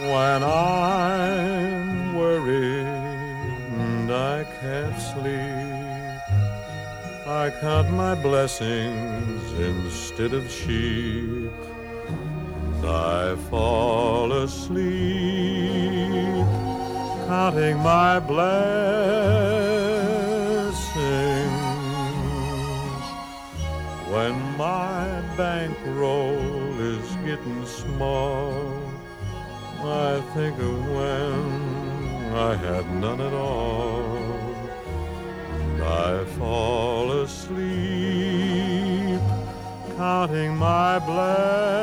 When I'm worried and I can't sleep, I count my blessings instead of sheep. And I fall asleep counting my blessings. When my bankroll is getting small, I think of when I had none at all. And I fall asleep counting my blessings.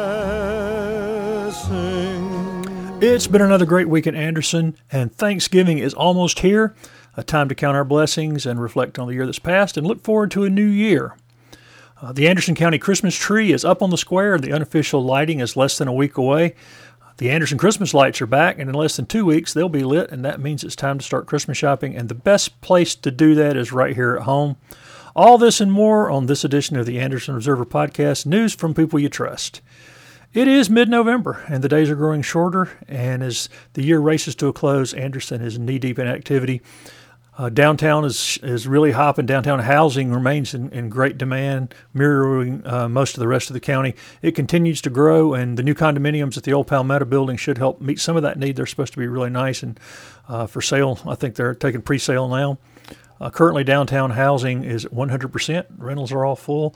It's been another great week in Anderson, and Thanksgiving is almost here. A time to count our blessings and reflect on the year that's passed and look forward to a new year. Uh, the Anderson County Christmas tree is up on the square. and The unofficial lighting is less than a week away. The Anderson Christmas lights are back, and in less than two weeks, they'll be lit, and that means it's time to start Christmas shopping. And the best place to do that is right here at home. All this and more on this edition of the Anderson Observer Podcast news from people you trust. It is mid November, and the days are growing shorter. And as the year races to a close, Anderson is knee deep in activity. Uh, downtown is is really hopping. Downtown housing remains in, in great demand, mirroring uh, most of the rest of the county. It continues to grow, and the new condominiums at the old Palmetto building should help meet some of that need. They're supposed to be really nice and uh, for sale. I think they're taking pre-sale now. Uh, currently, downtown housing is 100%. Rentals are all full.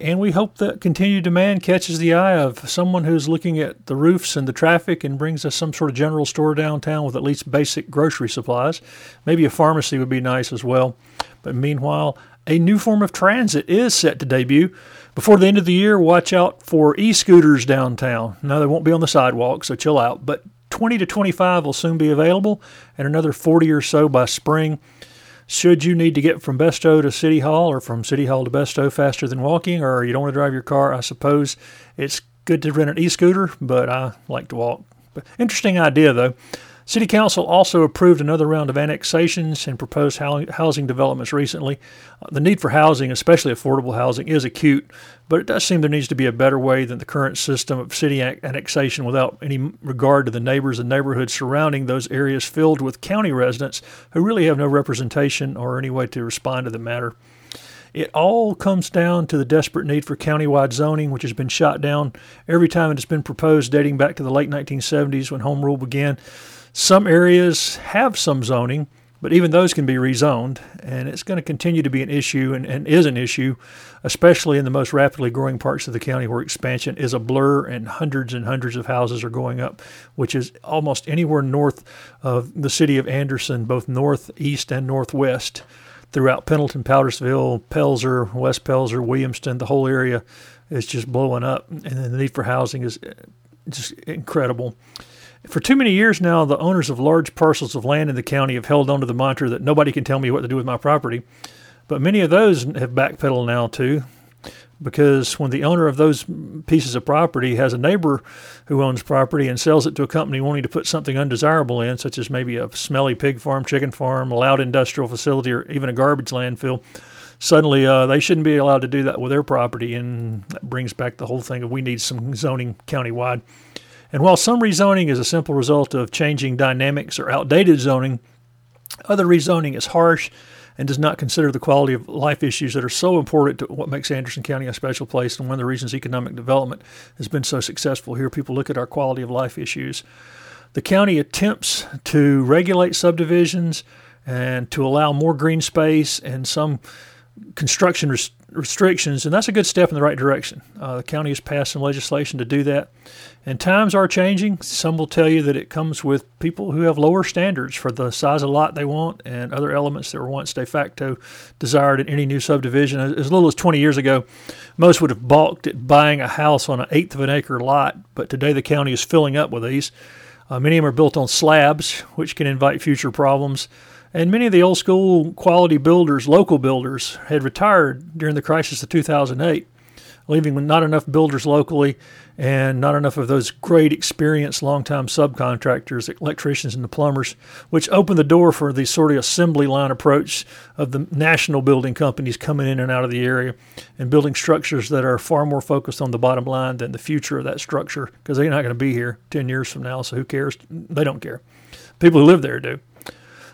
And we hope that continued demand catches the eye of someone who's looking at the roofs and the traffic and brings us some sort of general store downtown with at least basic grocery supplies. Maybe a pharmacy would be nice as well. But meanwhile, a new form of transit is set to debut. Before the end of the year, watch out for e scooters downtown. Now, they won't be on the sidewalk, so chill out. But 20 to 25 will soon be available, and another 40 or so by spring. Should you need to get from Besto to City Hall or from City Hall to Besto faster than walking, or you don't want to drive your car, I suppose it's good to rent an e scooter, but I like to walk. But interesting idea, though. City Council also approved another round of annexations and proposed housing developments recently. Uh, the need for housing, especially affordable housing, is acute, but it does seem there needs to be a better way than the current system of city annexation without any regard to the neighbors and neighborhoods surrounding those areas filled with county residents who really have no representation or any way to respond to the matter. It all comes down to the desperate need for countywide zoning, which has been shot down every time it has been proposed, dating back to the late 1970s when home rule began. Some areas have some zoning, but even those can be rezoned, and it's going to continue to be an issue and, and, is an issue, especially in the most rapidly growing parts of the county where expansion is a blur and hundreds and hundreds of houses are going up, which is almost anywhere north of the city of Anderson, both northeast and northwest. Throughout Pendleton, Powdersville, Pelzer, West Pelzer, Williamston, the whole area is just blowing up, and the need for housing is uh, just incredible. For too many years now, the owners of large parcels of land in the county have held on to the mantra that nobody can tell me what to do with my property. But many of those have backpedaled now too, because when the owner of those pieces of property has a neighbor who owns property and sells it to a company wanting to put something undesirable in, such as maybe a smelly pig farm, chicken farm, a loud industrial facility, or even a garbage landfill, suddenly uh, they shouldn't be allowed to do that with their property. And that brings back the whole thing of we need some zoning countywide. And while some rezoning is a simple result of changing dynamics or outdated zoning, other rezoning is harsh and does not consider the quality of life issues that are so important to what makes Anderson County a special place and one of the reasons economic development has been so successful here. People look at our quality of life issues. The county attempts to regulate subdivisions and to allow more green space and some construction res- restrictions, and that's a good step in the right direction. Uh, the county has passed some legislation to do that. And times are changing. Some will tell you that it comes with people who have lower standards for the size of lot they want and other elements that were once de facto desired in any new subdivision. As little as 20 years ago, most would have balked at buying a house on an eighth of an acre lot, but today the county is filling up with these. Uh, many of them are built on slabs, which can invite future problems. And many of the old school quality builders, local builders, had retired during the crisis of 2008. leaving not enough builders locally and not enough of those great experienced long-time subcontractors, electricians and the plumbers, which opened the door for the sort of assembly line approach of the national building companies coming in and out of the area and building structures that are far more focused on the bottom line than the future of that structure because they're not going to be here 10 years from now, so who cares? They don't care. People who live there do.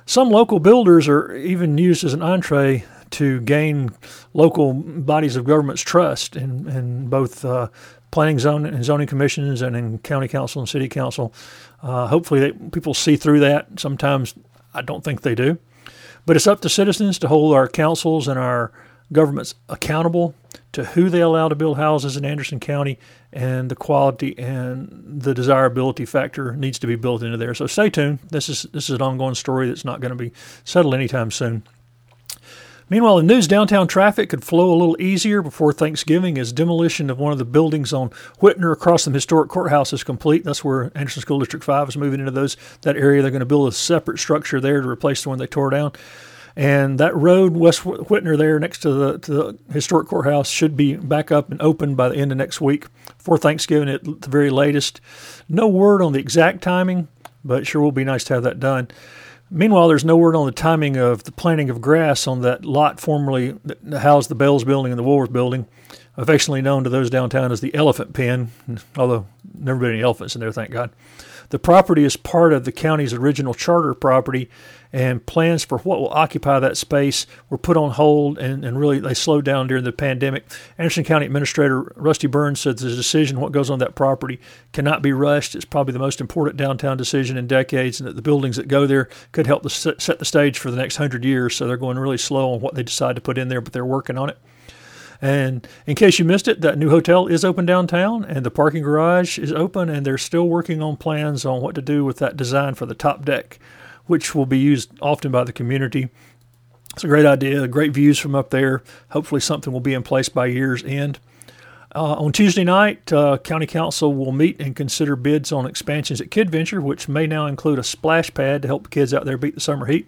Some local builders are even used as an entree to gain local bodies of government's trust in, in both uh, planning zone and zoning commissions and in county council and city council. Uh, hopefully, they, people see through that. Sometimes I don't think they do. But it's up to citizens to hold our councils and our governments accountable to who they allow to build houses in Anderson County, and the quality and the desirability factor needs to be built into there. So stay tuned. This is this is an ongoing story that's not going to be settled anytime soon. Meanwhile, in news, downtown traffic could flow a little easier before Thanksgiving as demolition of one of the buildings on Whitner across from historic courthouse is complete. That's where Anderson School District 5 is moving into those that area. They're going to build a separate structure there to replace the one they tore down. And that road, West Whitner, there next to the, to the historic courthouse, should be back up and open by the end of next week for Thanksgiving at the very latest. No word on the exact timing, but sure will be nice to have that done. Meanwhile, there's no word on the timing of the planting of grass on that lot formerly that housed the Bells building and the Woolworth building, affectionately known to those downtown as the Elephant Pen, although never been any elephants in there, thank God. The property is part of the county's original charter property, and plans for what will occupy that space were put on hold and, and really they slowed down during the pandemic. Anderson County Administrator Rusty Burns said the decision what goes on that property cannot be rushed. It's probably the most important downtown decision in decades, and that the buildings that go there could help to set the stage for the next hundred years. So they're going really slow on what they decide to put in there, but they're working on it. And in case you missed it, that new hotel is open downtown, and the parking garage is open, and they're still working on plans on what to do with that design for the top deck, which will be used often by the community. It's a great idea, great views from up there. Hopefully, something will be in place by year's end. Uh, on Tuesday night, uh, County Council will meet and consider bids on expansions at Kid Venture, which may now include a splash pad to help the kids out there beat the summer heat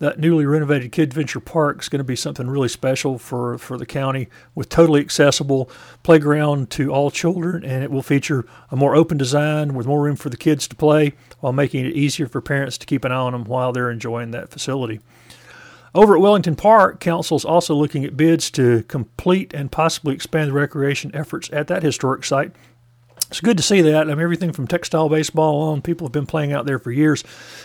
that newly renovated Kid Venture Park is going to be something really special for, for the county with totally accessible playground to all children, and it will feature a more open design with more room for the kids to play while making it easier for parents to keep an eye on them while they're enjoying that facility. Over at Wellington Park, Council is also looking at bids to complete and possibly expand the recreation efforts at that historic site it's good to see that. I mean, everything from textile baseball on, people have been playing out there for years.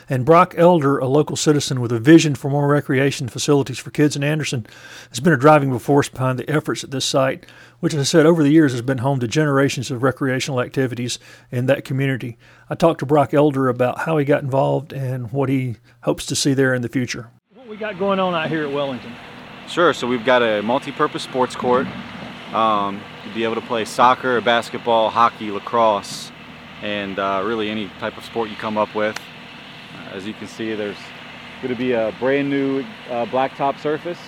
And Brock Elder, a local citizen with a vision for more recreation facilities for kids in Anderson, has been a driving force behind the efforts at this site, which, as I said, over the years has been home to generations of recreational activities in that community. I talked to Brock Elder about how he got involved and what he hopes to see there in the future. What we got going on out here at Wellington? Sure. So we've got a multi-purpose sports court. Um, be able to play soccer, basketball, hockey, lacrosse, and uh, really any type of sport you come up with. Uh, as you can see, there's going to be a brand new uh, blacktop surface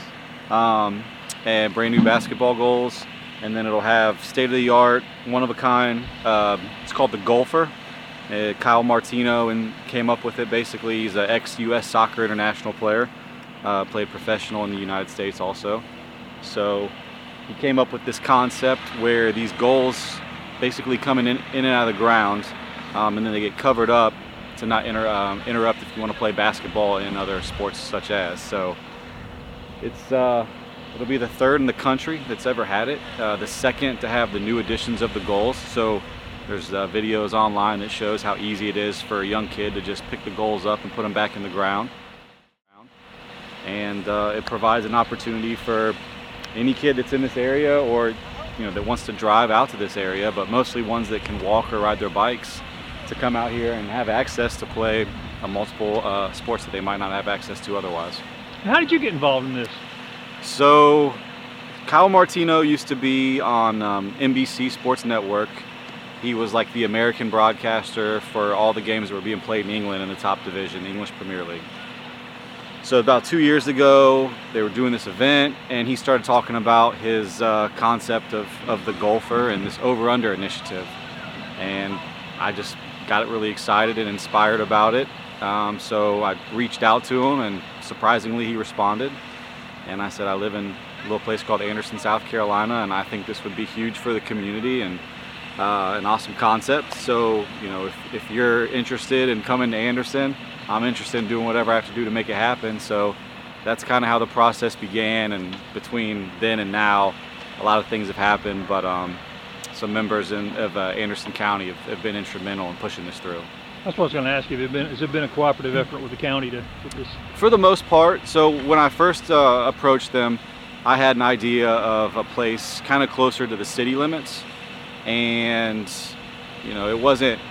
um, and brand new basketball goals. And then it'll have state-of-the-art, one-of-a-kind. Uh, it's called the Golfer. Uh, Kyle Martino and came up with it. Basically, he's an ex-U.S. Soccer international player. Uh, played professional in the United States also. So he came up with this concept where these goals basically come in, in and out of the ground um, and then they get covered up to not inter, um, interrupt if you want to play basketball and other sports such as. So it's uh, it'll be the third in the country that's ever had it. Uh, the second to have the new editions of the goals. So there's uh, videos online that shows how easy it is for a young kid to just pick the goals up and put them back in the ground. And uh, it provides an opportunity for any kid that's in this area or you know that wants to drive out to this area, but mostly ones that can walk or ride their bikes to come out here and have access to play a multiple uh, sports that they might not have access to otherwise. How did you get involved in this? So, Kyle Martino used to be on um, NBC Sports Network. He was like the American broadcaster for all the games that were being played in England in the top division, the English Premier League. So about two years ago, they were doing this event, and he started talking about his uh, concept of, of the golfer and this over-under initiative. And I just got really excited and inspired about it. Um, so I reached out to him, and surprisingly, he responded. And I said, I live in a little place called Anderson, South Carolina, and I think this would be huge for the community and uh, an awesome concept. So, you know, if, if you're interested in coming to Anderson, I'm interested in doing whatever I have to do to make it happen. So that's kind of how the process began, and between then and now, a lot of things have happened, but um, some members in, of uh, Anderson County have, have, been instrumental in pushing this through. That's what I was going to ask you. Has it, been, has it been a cooperative effort with the county to this? For the most part. So when I first uh, approached them, I had an idea of a place kind of closer to the city limits, and you know it wasn't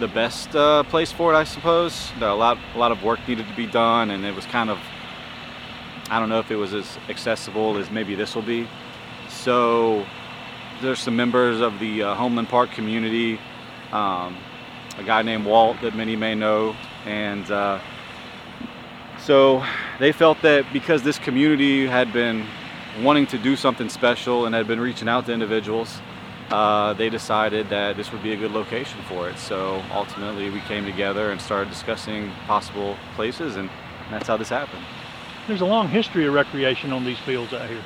the best uh, place for it, I suppose. A lot, a lot of work needed to be done, and it was kind of, I don't know if it was as accessible as maybe this will be. So there's some members of the uh, Homeland Park community, um, a guy named Walt that many may know, and uh, so they felt that because this community had been wanting to do something special and had been reaching out to individuals, uh, they decided that this would be a good location for it. So ultimately, we came together and started discussing possible places, and that's how this happened. There's a long history of recreation on these fields out here.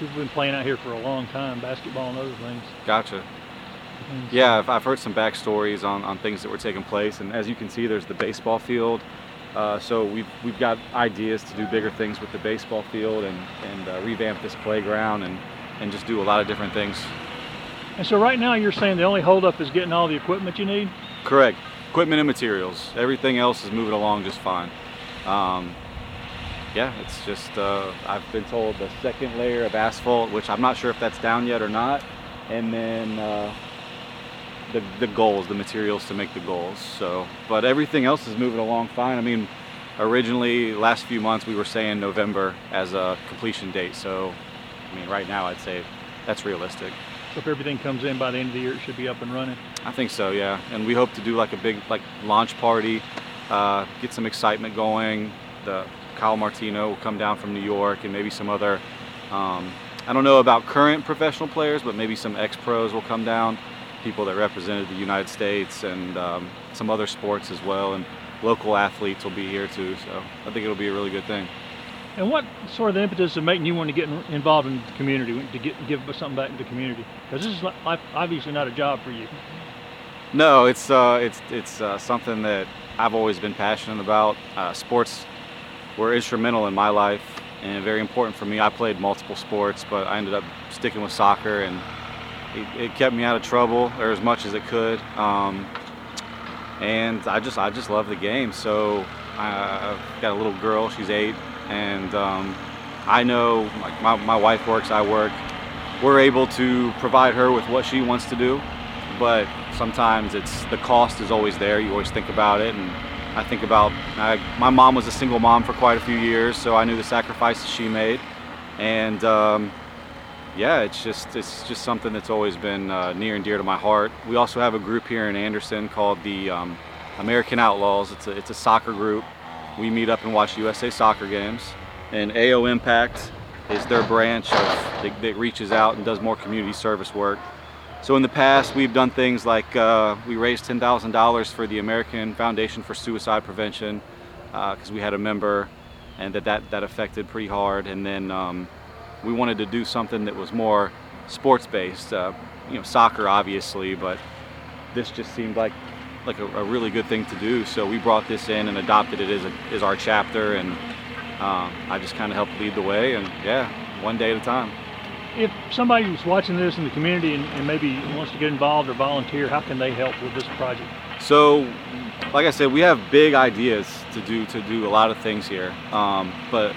People have been playing out here for a long time, basketball and other things. Gotcha. Yeah, I've, I've heard some backstories on, on things that were taking place, and as you can see, there's the baseball field. Uh, so we've, we've got ideas to do bigger things with the baseball field and, and uh, revamp this playground and, and just do a lot of different things. And so right now you're saying the only holdup is getting all the equipment you need? Correct. Equipment and materials. Everything else is moving along just fine. Um, yeah, it's just, uh, I've been told the second layer of asphalt, which I'm not sure if that's down yet or not, and then uh, the, the goals, the materials to make the goals. So, but everything else is moving along fine. I mean, originally, last few months, we were saying November as a completion date. So, I mean, right now, I'd say that's realistic. So if everything comes in by the end of the year, it should be up and running. I think so, yeah. And we hope to do like a big like launch party, uh, get some excitement going. The Kyle Martino will come down from New York, and maybe some other. Um, I don't know about current professional players, but maybe some ex-pros will come down, people that represented the United States and um, some other sports as well, and local athletes will be here too. So I think it'll be a really good thing. And what sort of impetus of making you want to get involved in the community, to get give something back to the community? Because this is obviously not a job for you. No, it's uh, it's it's uh, something that I've always been passionate about. Uh, sports were instrumental in my life and very important for me. I played multiple sports, but I ended up sticking with soccer, and it, it kept me out of trouble or as much as it could. Um, and I just I just love the game. So I've got a little girl. She's eight and um, I know like my, my wife works, I work. We're able to provide her with what she wants to do, but sometimes it's the cost is always there. You always think about it, and I think about I, my mom was a single mom for quite a few years, so I knew the sacrifices she made, and um, yeah, it's just it's just something that's always been uh, near and dear to my heart. We also have a group here in Anderson called the um, American Outlaws. It's a it's a soccer group we meet up and watch USA soccer games. And AO Impact is their branch of, that, that reaches out and does more community service work. So in the past, we've done things like uh, we raised $10,000 for the American Foundation for Suicide Prevention because uh, we had a member and that, that that affected pretty hard. And then um, we wanted to do something that was more sports-based, uh, you know, soccer obviously, but this just seemed like like a, a, really good thing to do. So we brought this in and adopted it as, a, as our chapter, and um, I just kind of helped lead the way. And yeah, one day at a time. If somebody was watching this in the community and, and maybe wants to get involved or volunteer, how can they help with this project? So, like I said, we have big ideas to do to do a lot of things here. Um, but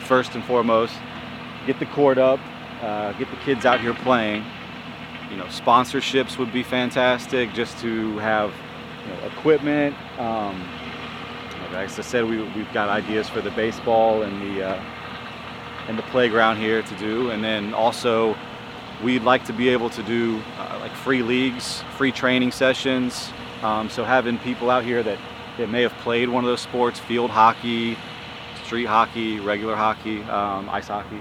first and foremost, get the court up, uh, get the kids out here playing you know, sponsorships would be fantastic just to have you know, equipment. Um, as I said, we, we've got ideas for the baseball and the uh, and the playground here to do, and then also we'd like to be able to do uh, like free leagues, free training sessions. Um, so having people out here that, that may have played one of those sports, field hockey, street hockey, regular hockey, um, ice hockey,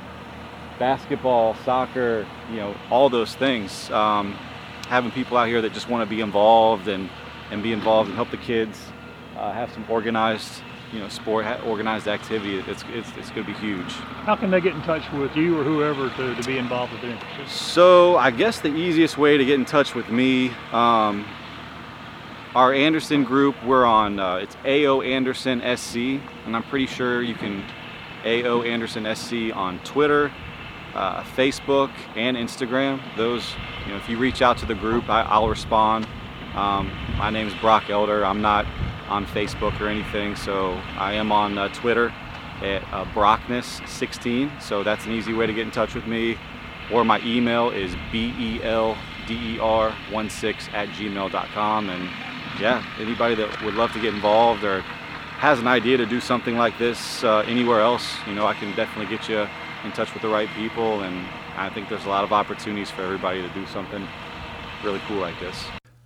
basketball, soccer, you know, all those things. Um, having people out here that just want to be involved and, and be involved and help the kids uh, have some organized you know sport organized activity, it's it's, it's going to be huge. How can they get in touch with you or whoever to, to be involved with their So I guess the easiest way to get in touch with me. Um, our Anderson group, we're on, uh, it's AO Anderson SC, and I'm pretty sure you can AO Anderson SC on Twitter, uh, Facebook, and Instagram. Those, you know, if you reach out to the group, I, will respond. Um, my name is Brock Elder. I'm not on Facebook or anything, so I am on uh, Twitter at uh, Brockness16. So that's an easy way to get in touch with me. Or my email is belder16 at gmail.com. And yeah, anybody that would love to get involved or has an idea to do something like this uh, anywhere else, you know, I can definitely get you in touch with the right people. And I think there's a lot of opportunities for everybody to do something really cool like this.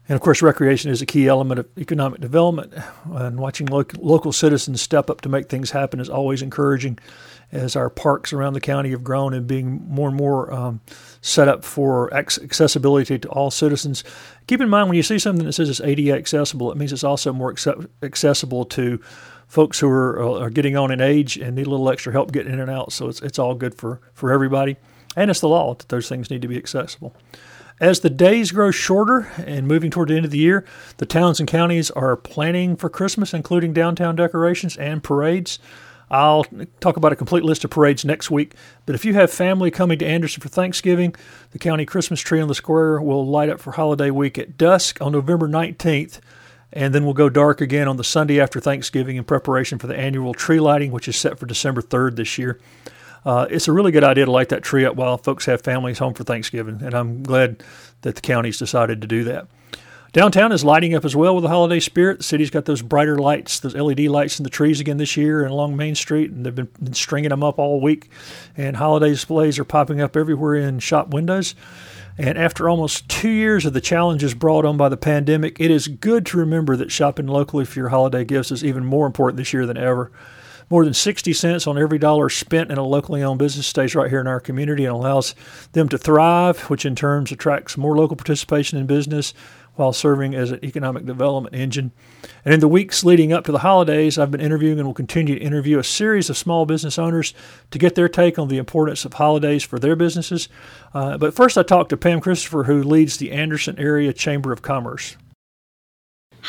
And of course, recreation is a key element of economic development. And watching lo- local citizens step up to make things happen is always encouraging as our parks around the county have grown and being more and more um, set up for accessibility to all citizens. Keep in mind when you see something that says it's ADA accessible, it means it's also more accessible to folks who are, uh, are getting on in age and need a little extra help getting in and out. So it's, it's all good for, for everybody. And it's the law that those things need to be accessible. As the days grow shorter and moving toward the end of the year, the towns and counties are planning for Christmas, including downtown decorations and parades. I'll talk about a complete list of parades next week. But if you have family coming to Anderson for Thanksgiving, the county Christmas tree on the square will light up for holiday week at dusk on November 19th. And then we'll go dark again on the Sunday after Thanksgiving in preparation for the annual tree lighting, which is set for December 3rd this year. Uh, it's a really good idea to light that tree up while folks have families home for Thanksgiving, and I'm glad that the county's decided to do that. Downtown is lighting up as well with the holiday spirit. The city's got those brighter lights, those LED lights in the trees again this year and along Main Street, and they've been, been stringing them up all week. And holiday displays are popping up everywhere in shop windows. And after almost two years of the challenges brought on by the pandemic, it is good to remember that shopping locally for your holiday gifts is even more important this year than ever. More than 60 cents on every dollar spent in a locally owned business stays right here in our community and allows them to thrive, which in turn attracts more local participation in business, while serving as an economic development engine. And in the weeks leading up to the holidays, I've been interviewing and will continue to interview a series of small business owners to get their take on the importance of holidays for their businesses. Uh, but first, I talked to Pam Christopher, who leads the Anderson Area Chamber of Commerce.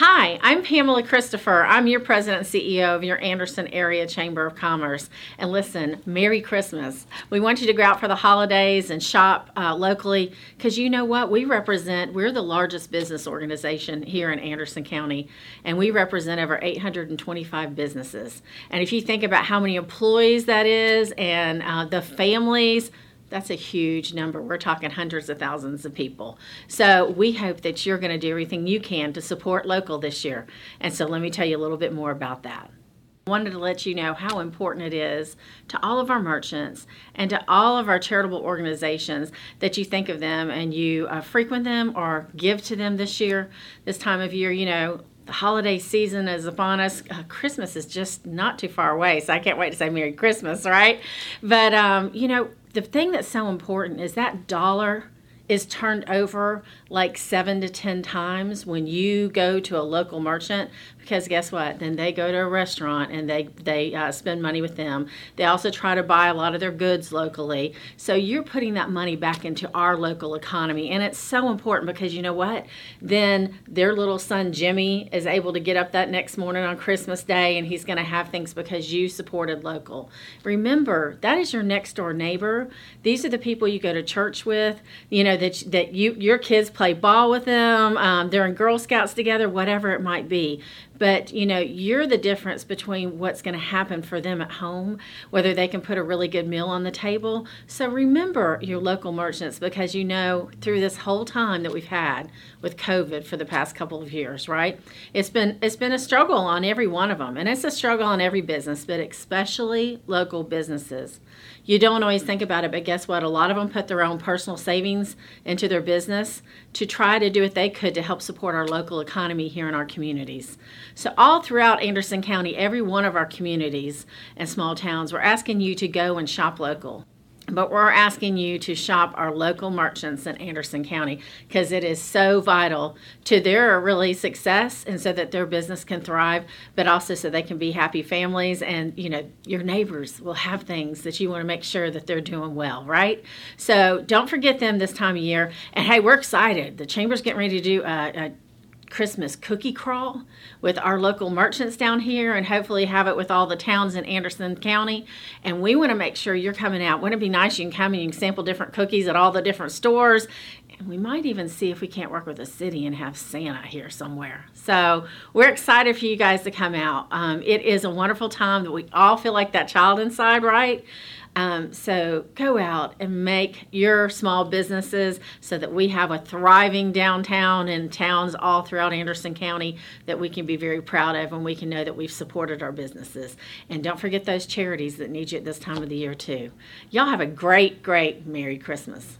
Hi, I'm Pamela Christopher. I'm your president and CEO of your Anderson Area Chamber of Commerce. And listen, Merry Christmas. We want you to go out for the holidays and shop uh, locally because you know what? We represent, we're the largest business organization here in Anderson County, and we represent over 825 businesses. And if you think about how many employees that is and uh, the families, that's a huge number. We're talking hundreds of thousands of people. So we hope that you're going to do everything you can to support local this year. And so let me tell you a little bit more about that. I wanted to let you know how important it is to all of our merchants and to all of our charitable organizations that you think of them and you uh, frequent them or give to them this year, this time of year. You know, the holiday season is upon us. Uh, Christmas is just not too far away, so I can't wait to say Merry Christmas, right? But, um, you know, the thing that's so important is that dollar is turned over like seven to ten times when you go to a local merchant because guess what? Then they go to a restaurant and they they uh, spend money with them. They also try to buy a lot of their goods locally. So you're putting that money back into our local economy and it's so important because you know what? Then their little son jimmy is able to get up that next morning on christmas day and he's going to have things because you supported local. Remember that is your next door neighbor. These are the people you go to church with you know that that you your kids play ball with them um, they're in girl scouts together whatever it might be. But you know you're the difference between what's going to happen for them at home whether they can put a really good meal on the table. So remember your local merchants because you know through this whole time that we've had with covid for the past couple of years right it's been it's been a struggle on every one of them and it's a struggle on every business but especially local businesses you don't always think about it, but guess what? A lot of them put their own personal savings into their business to try to do what they could to help support our local economy here in our communities. So, all throughout Anderson County, every one of our communities and small towns, we're asking you to go and shop local. But we're asking you to shop our local merchants in Anderson County because it is so vital to their really success and so that their business can thrive, but also so they can be happy families and you know your neighbors will have things that you want to make sure that they're doing well, right? So don't forget them this time of year. And hey, we're excited. The chamber's getting ready to do a, a Christmas cookie crawl with our local merchants down here and hopefully have it with all the towns in Anderson County. And we want to make sure you're coming out. Wouldn't it be nice? You can come and you can sample different cookies at all the different stores. And we might even see if we can't work with the city and have Santa here somewhere. So we're excited for you guys to come out. Um, it is a wonderful time that we all feel like that child inside, right? Um, so go out and make your small businesses so that we have a thriving downtown and towns all throughout Anderson County that we can be very proud of and we can know that we've supported our businesses. And don't forget those charities that need you at this time of the year, too. Y'all have a great, great Merry Christmas.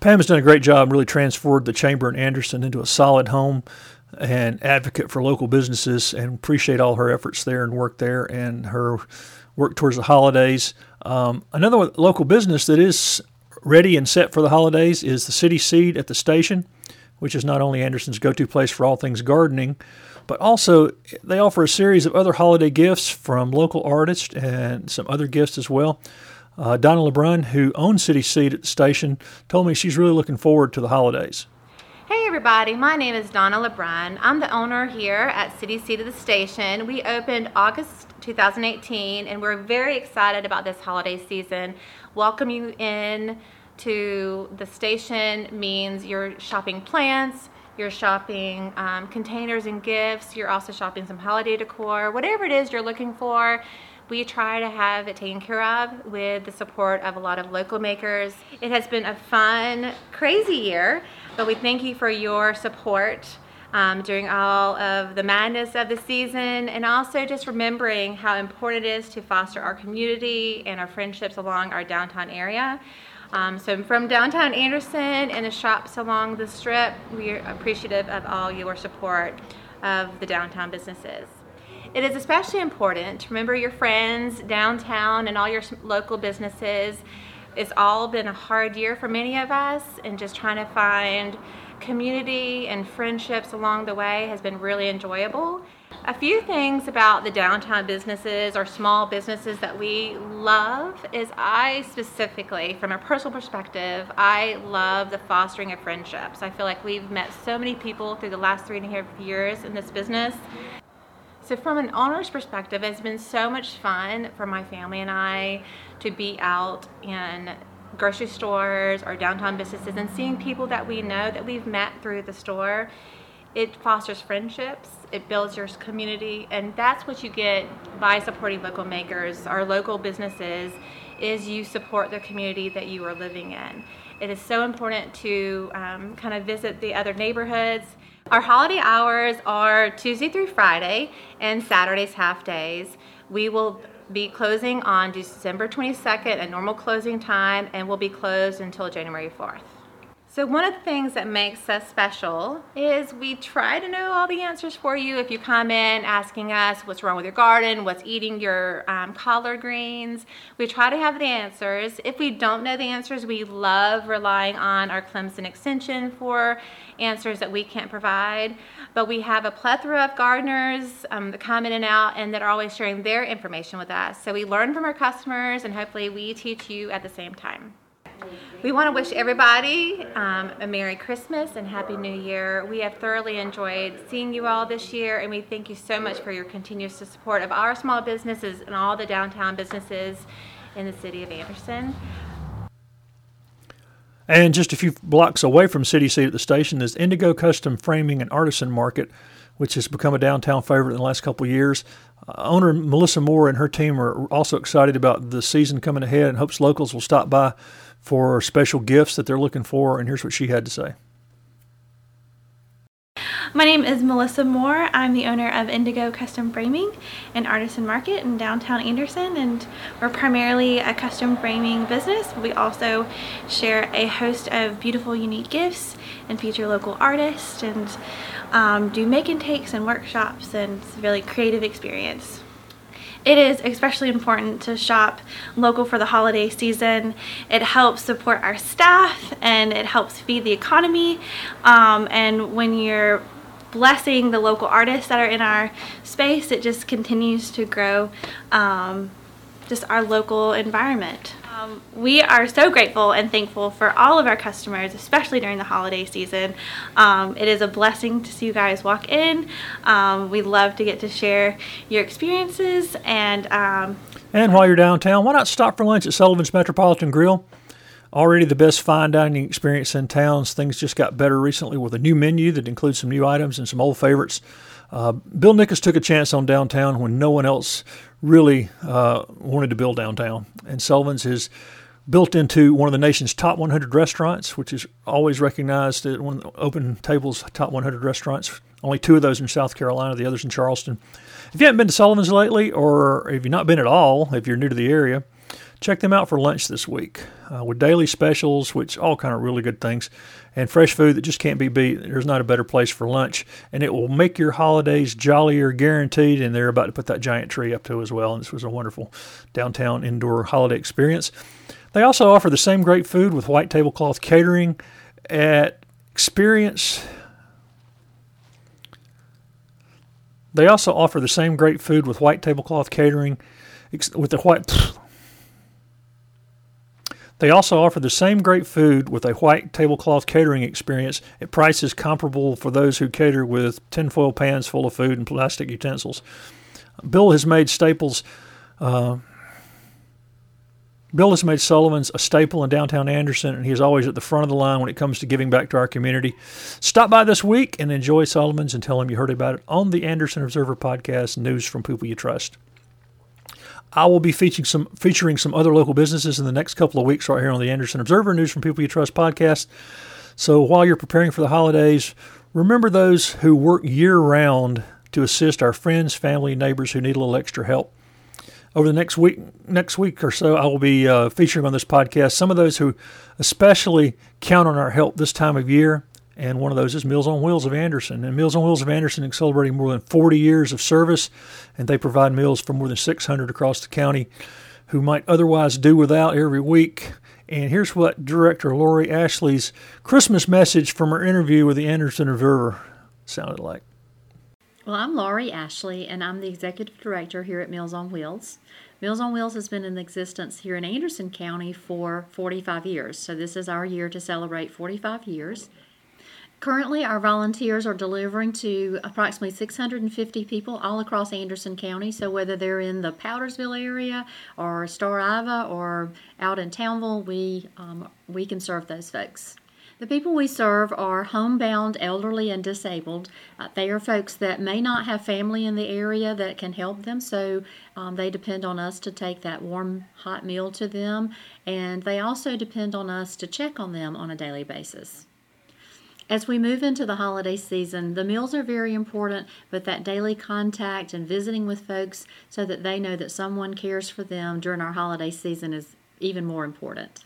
Pam has done a great job, really transformed the Chamber in Anderson into a solid home and advocate for local businesses and appreciate all her efforts there and work there and her work towards the holidays. Um, another local business that is ready and set for the holidays is the City Seed at the station, which is not only Anderson's go to place for all things gardening, but also they offer a series of other holiday gifts from local artists and some other gifts as well. Uh, Donna LeBrun, who owns City Seed at the station, told me she's really looking forward to the holidays. Hey everybody, my name is Donna LeBrun. I'm the owner here at City Seed of the Station. We opened August 2018 and we're very excited about this holiday season. Welcome you in to the station means you're shopping plants, you're shopping um, containers and gifts, you're also shopping some holiday decor, whatever it is you're looking for we try to have it taken care of with the support of a lot of local makers. It has been a fun, crazy year, but we thank you for your support um, during all of the madness of the season and also just remembering how important it is to foster our community and our friendships along our downtown area. Um, so from downtown Anderson and the shops along the strip, we are appreciative of all your support of the downtown businesses. It is especially important to remember your friends downtown and all your local businesses. It's all been a hard year for many of us, and just trying to find community and friendships along the way has been really enjoyable. A few things about the downtown businesses or small businesses that we love is I specifically, from a personal perspective, I love the fostering of friendships. I feel like we've met so many people through the last three and a half years in this business so from an owner's perspective, it's been so much fun for my family and I to be out in grocery stores or downtown businesses and seeing people that we know that we've met through the store. It fosters friendships, it builds your community, and that's what you get by supporting local makers or local businesses is you support the community that you are living in. It is so important to um, kind of visit the other neighborhoods our holiday hours are Tuesday through Friday and Saturdays half days. We will be closing on December 22nd at normal closing time and will be closed until January 4th. So one of the things that makes us special is we try to know all the answers for you if you come in asking us what's wrong with your garden, what's eating your um, collard greens. We try to have the answers. If we don't know the answers, we love relying on our Clemson Extension for answers that we can't provide. But we have a plethora of gardeners um, that come in and out and that are always sharing their information with us. So we learn from our customers and hopefully we teach you at the same time. We want to wish everybody um, a Merry Christmas and Happy New Year. We have thoroughly enjoyed seeing you all this year, and we thank you so much for your continuous support of our small businesses and all the downtown businesses in the city of Anderson. And just a few blocks away from City Seed at the station is Indigo Custom Framing and Artisan Market, which has become a downtown favorite in the last couple years. Uh, owner Melissa Moore and her team are also excited about the season coming ahead and hopes locals will stop by for special gifts that they're looking for. And here's what she had to say. My name is Melissa Moore. I'm the owner of Indigo Custom Framing and Artisan Market in downtown Anderson and we're primarily a custom framing business. We also share a host of beautiful unique gifts and feature local artists and um, do make and takes and workshops and it's a really creative experience. It is especially important to shop local for the holiday season. It helps support our staff and it helps feed the economy. Um, and when you're blessing the local artists that are in our space, it just continues to grow um, just our local environment. Um, we are so grateful and thankful for all of our customers, especially during the holiday season. Um, it is a blessing to see you guys walk in. Um, we love to get to share your experiences and. Um, and while you're downtown, why not stop for lunch at Sullivan's Metropolitan Grill? Already the best fine dining experience in towns. Things just got better recently with a new menu that includes some new items and some old favorites. Uh, Bill Nickus took a chance on downtown when no one else really uh, wanted to build downtown. And Sullivan's is built into one of the nation's top 100 restaurants, which is always recognized as one of the Open Table's top 100 restaurants. Only two of those in South Carolina, the others in Charleston. If you haven't been to Sullivan's lately, or if you've not been at all, if you're new to the area, check them out for lunch this week uh, with daily specials, which all kind of really good things, and fresh food that just can't be beat. There's not a better place for lunch, and it will make your holidays jollier, guaranteed. And they're about to put that giant tree up too as well. And this was a wonderful downtown indoor holiday experience. They also offer the same great food with white tablecloth catering at Experience. They also offer the same great food with white tablecloth catering with the white they also offer the same great food with a white tablecloth catering experience at prices comparable for those who cater with tinfoil pans full of food and plastic utensils. Bill has made Staples. Uh, Bill has made Sullivan's a staple in downtown Anderson, and he is always at the front of the line when it comes to giving back to our community. Stop by this week and enjoy Sullivan's and tell him you heard about it on the Anderson Observer podcast, News from People You Trust. I will be featuring some featuring some other local businesses in the next couple of weeks right here on the Anderson Observer News from People You Trust podcast. So while you're preparing for the holidays, remember those who work year round to assist our friends, family, neighbors who need a little extra help. Over the next week, next week or so, I will be uh, featuring on this podcast some of those who especially count on our help this time of year and one of those is Meals on Wheels of Anderson. And Meals on Wheels of Anderson is celebrating more than 40 years of service, and they provide meals for more than 600 across the county who might otherwise do without every week. And here's what Director Lori Ashley's Christmas message from her interview with the Anderson Observer sounded like. Well, I'm Laurie Ashley, and I'm the Executive Director here at Meals on Wheels. Meals on Wheels has been in existence here in Anderson County for 45 years, so this is our year to celebrate 45 years. Currently, our volunteers are delivering to approximately 650 people all across Anderson County. So, whether they're in the Powdersville area or Starr Iva or out in Townville, we, um, we can serve those folks. The people we serve are homebound, elderly, and disabled. Uh, they are folks that may not have family in the area that can help them, so um, they depend on us to take that warm, hot meal to them, and they also depend on us to check on them on a daily basis. As we move into the holiday season, the meals are very important, but that daily contact and visiting with folks so that they know that someone cares for them during our holiday season is even more important.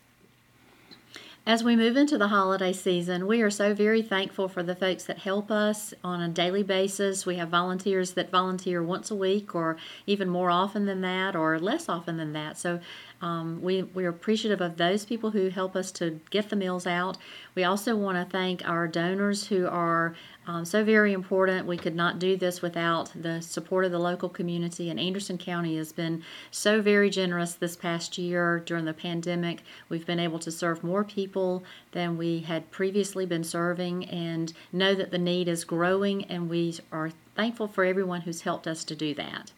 As we move into the holiday season, we are so very thankful for the folks that help us on a daily basis. We have volunteers that volunteer once a week, or even more often than that, or less often than that. So um, we, we're appreciative of those people who help us to get the meals out. We also want to thank our donors who are um, so very important. We could not do this without the support of the local community, and Anderson County has been so very generous this past year during the pandemic. We've been able to serve more people than we had previously been serving, and know that the need is growing, and we are thankful for everyone who's helped us to do that.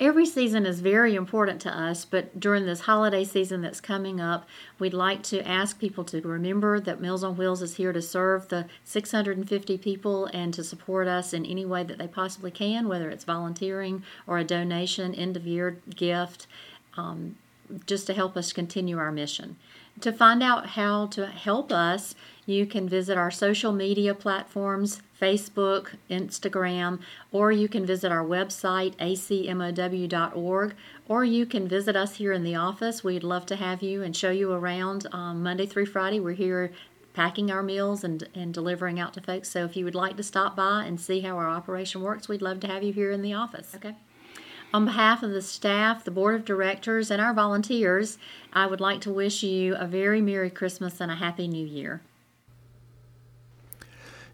Every season is very important to us, but during this holiday season that's coming up, we'd like to ask people to remember that Meals on Wheels is here to serve the 650 people and to support us in any way that they possibly can, whether it's volunteering or a donation, end of year gift, um, just to help us continue our mission. To find out how to help us, you can visit our social media platforms Facebook, Instagram, or you can visit our website, acmow.org, or you can visit us here in the office. We'd love to have you and show you around um, Monday through Friday. We're here packing our meals and, and delivering out to folks. So if you would like to stop by and see how our operation works, we'd love to have you here in the office. Okay. On behalf of the staff, the board of directors, and our volunteers, I would like to wish you a very Merry Christmas and a Happy New Year.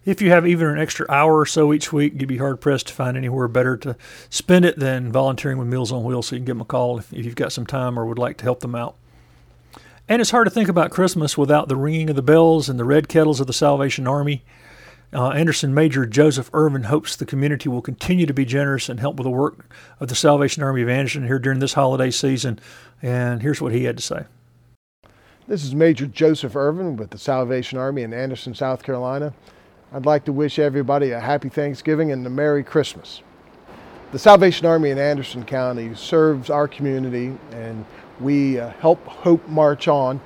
If you have even an extra hour or so each week, you'd be hard pressed to find anywhere better to spend it than volunteering with Meals on Wheels. So you can give them a call if, if you've got some time or would like to help them out. And it's hard to think about Christmas without the ringing of the bells and the red kettles of the Salvation Army. Uh, Anderson Major Joseph Irvin hopes the community will continue to be generous and help with the work of the Salvation Army of Anderson here during this holiday season. And here's what he had to say. This is Major Joseph Irvin with the Salvation Army in Anderson, South Carolina. I'd like to wish everybody a happy Thanksgiving and a Merry Christmas. The Salvation Army in Anderson County serves our community and we uh, help Hope march on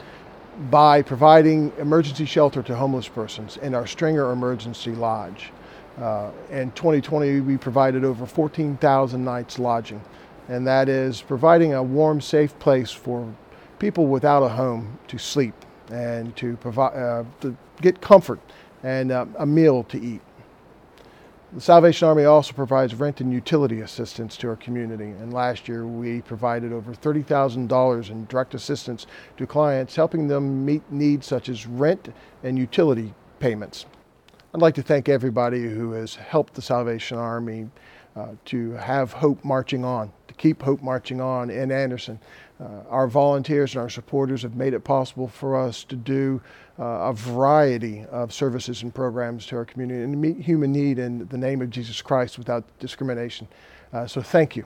by providing emergency shelter to homeless persons in our Stringer Emergency Lodge. Uh, in 2020, we provided over 14,000 nights lodging, and that is providing a warm, safe place for people without a home to sleep and to provide uh, to get comfort and uh, a meal to eat. The Salvation Army also provides rent and utility assistance to our community, and last year we provided over $30,000 in direct assistance to clients, helping them meet needs such as rent and utility payments. I'd like to thank everybody who has helped the Salvation Army uh, to have hope marching on, to keep hope marching on in Anderson. Uh, our volunteers and our supporters have made it possible for us to do uh, a variety of services and programs to our community and meet human need in the name of Jesus Christ without discrimination. Uh, so thank you.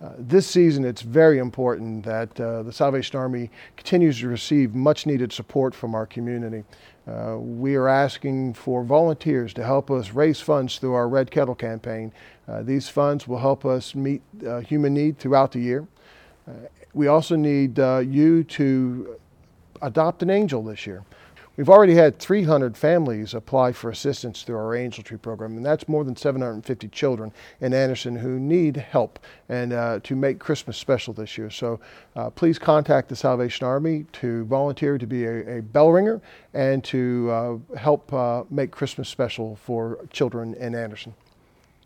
Uh, this season, it's very important that uh, the Salvation Army continues to receive much needed support from our community. Uh, we are asking for volunteers to help us raise funds through our Red Kettle campaign. These funds will help us meet human need throughout the year. Uh, we also need you to adopt an angel this year. We've already had 300 families apply for assistance through our Angel Tree program, and that's more than 750 children in Anderson who need help and uh, to make Christmas special this year. So uh, please contact the Salvation Army to volunteer to be a, a bell ringer and to uh, help uh, make Christmas special for children in Anderson.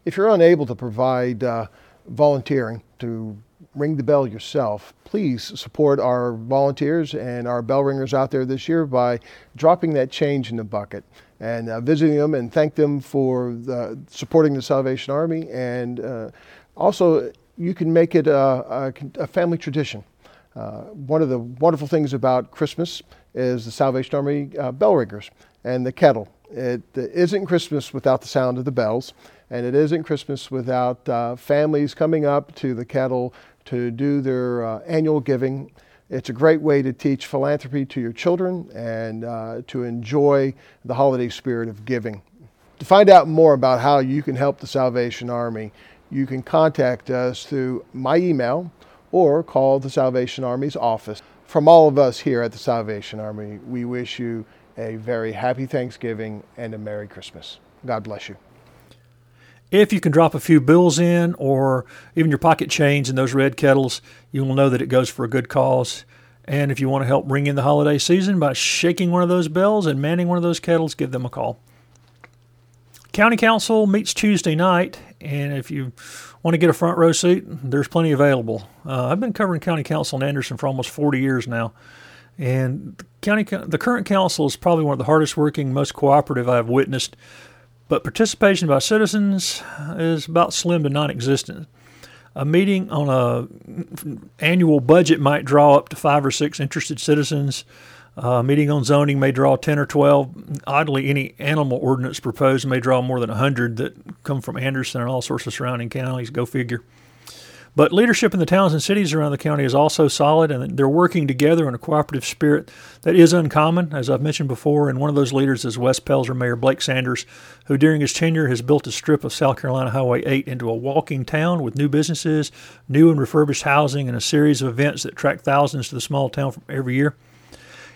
If you're unable to provide uh, volunteering to ring the bell yourself, please support our volunteers and our bell ringers out there this year by dropping that change in the bucket and uh, visiting them and thank them for the, supporting the Salvation Army. And uh, also, you can make it a, a, a family tradition. Uh, one of the wonderful things about Christmas is the Salvation Army uh, bell ringers and the kettle. It isn't Christmas without the sound of the bells, and it isn't Christmas without uh, families coming up to the kettle to do their uh, annual giving. It's a great way to teach philanthropy to your children and uh, to enjoy the holiday spirit of giving. To find out more about how you can help the Salvation Army, you can contact us through my email or call the Salvation Army's office. From all of us here at the Salvation Army, we wish you a very happy Thanksgiving and a Merry Christmas. God bless you. If you can drop a few bills in or even your pocket change in those red kettles, you will know that it goes for a good cause. And if you want to help ring in the holiday season by shaking one of those bells and manning one of those kettles, give them a call. County Council meets Tuesday night, and if you want to get a front row seat, there's plenty available. Uh, I've been covering County Council in Anderson for almost 40 years now, and the county the current council is probably one of the hardest working, most cooperative I've witnessed but participation by citizens is about slim to non-existent. A meeting on a annual budget might draw up to five or six interested citizens. A meeting on zoning may draw 10 or 12. Oddly, any animal ordinance proposed may draw more than 100 that come from Anderson and all sorts of surrounding counties. Go figure. But leadership in the towns and cities around the county is also solid, and they're working together in a cooperative spirit that is uncommon, as I've mentioned before. And one of those leaders is West Pelzer Mayor Blake Sanders, who during his tenure has built a strip of South Carolina Highway 8 into a walking town with new businesses, new and refurbished housing, and a series of events that attract thousands to the small town every year.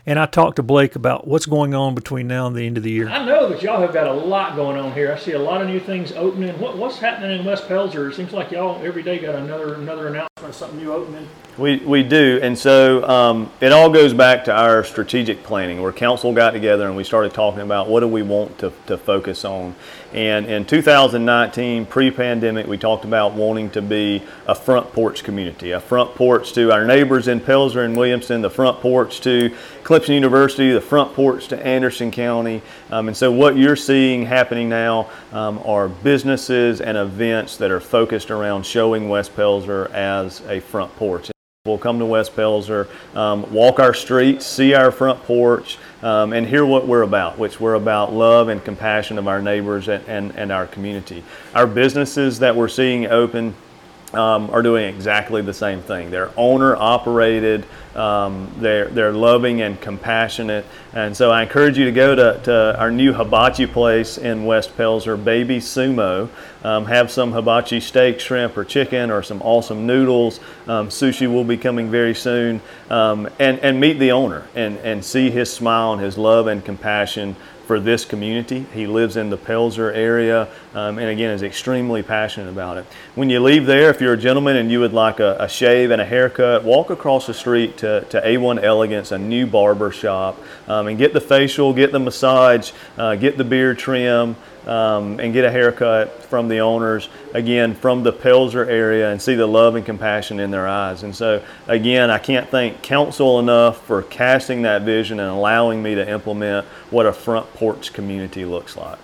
And I talked to Blake about what's going on between now and the end of the year. I know that y'all have got a lot going on here. I see a lot of new things opening. What, what's happening in West Pelzer? It seems like y'all every day got another another announcement. Of something new opening. We, we do, and so um, it all goes back to our strategic planning, where council got together and we started talking about what do we want to, to focus on. And in 2019, pre-pandemic, we talked about wanting to be a front porch community, a front porch to our neighbors in Pelzer and Williamston, the front porch to Clemson University, the front porch to Anderson County. Um, and so what you're seeing happening now um, are businesses and events that are focused around showing West Pelzer as a front porch. We'll come to West Pelzer, um, walk our streets, see our front porch, um, and hear what we're about, which we're about love and compassion of our neighbors and, and, and our community. Our businesses that we're seeing open um, are doing exactly the same thing. They're owner operated, um, they're, they're loving and compassionate. And so I encourage you to go to, to our new hibachi place in West Pelzer, Baby Sumo. Um, have some hibachi steak, shrimp, or chicken, or some awesome noodles. Um, sushi will be coming very soon. Um, and, and meet the owner and, and see his smile and his love and compassion for this community. He lives in the Pelzer area um, and again is extremely passionate about it. When you leave there, if you're a gentleman and you would like a, a shave and a haircut, walk across the street to, to A1 Elegance, a new barber shop, um, and get the facial, get the massage, uh, get the beard trim um, and get a haircut from the owners, again, from the Pelzer area and see the love and compassion in their eyes. And so, again, I can't thank council enough for casting that vision and allowing me to implement what a front porch community looks like.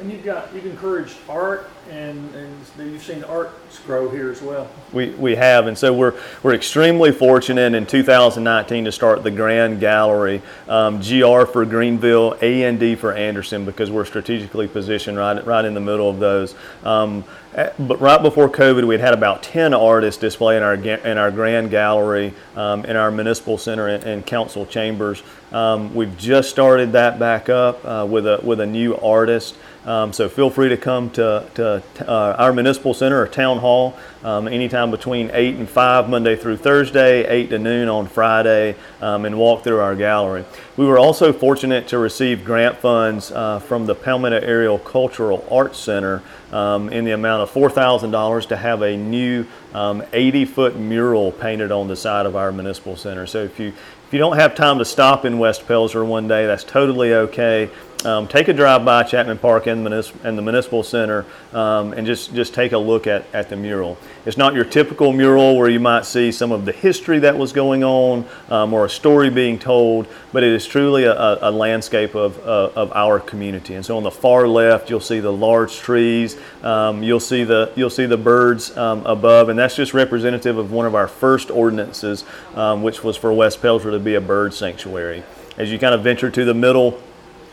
And you've got, you've encouraged art and, and you've seen arts grow here as well. We, we have, and so we're, we're extremely fortunate in 2019 to start the Grand Gallery, um, GR for Greenville, A and D for Anderson, because we're strategically positioned right, right in the middle of those. Um, eh, but right before COVID, we had had about 10 artists display in our, in our Grand Gallery, um, in our Municipal Center and, and Council Chambers. Um, we've just started that back up uh, with, a, with a new artist. Um, so feel free to come to, to uh, our municipal center or town hall um, anytime between 8 and 5 Monday through Thursday, 8 to noon on Friday, um, and walk through our gallery. We were also fortunate to receive grant funds uh, from the Palmetto Area Cultural Arts Center um, in the amount of $4,000 to have a new 80 um, foot mural painted on the side of our municipal center. So if you if you don't have time to stop in West Pelzer one day, that's totally okay. Um, take a drive by Chapman Park and, and the Municipal Center um, and just, just take a look at, at the mural. It's not your typical mural where you might see some of the history that was going on um, or a story being told, but it is truly a, a landscape of, uh, of our community. And so on the far left, you'll see the large trees, um, you'll, see the, you'll see the birds um, above, and that's just representative of one of our first ordinances, um, which was for West Pelzer to be a bird sanctuary. As you kind of venture to the middle,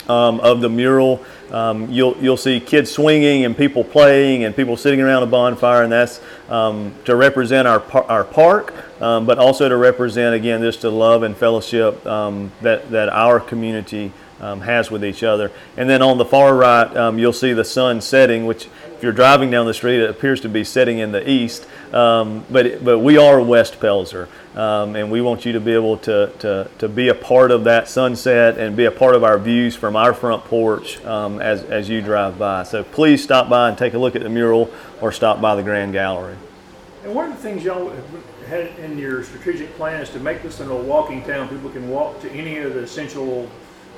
um, of the mural. Um, you'll you'll see kids swinging and people playing and people sitting around a bonfire, and that's um, to represent our par- our park, um, but also to represent again just the love and fellowship um, that that our community um, has with each other. And then on the far right, you'll see the sun setting, which you're driving down the street, it appears to be setting in the east. Um, but but we are West Pelzer, um, and we want you to be able to, to to be a part of that sunset and be a part of our views from our front porch um, as as you drive by. So please stop by and take a look at the mural or stop by the Grand Gallery. And one of the things y'all had in your strategic plan is to make this into a walking town. People can walk to any of the essential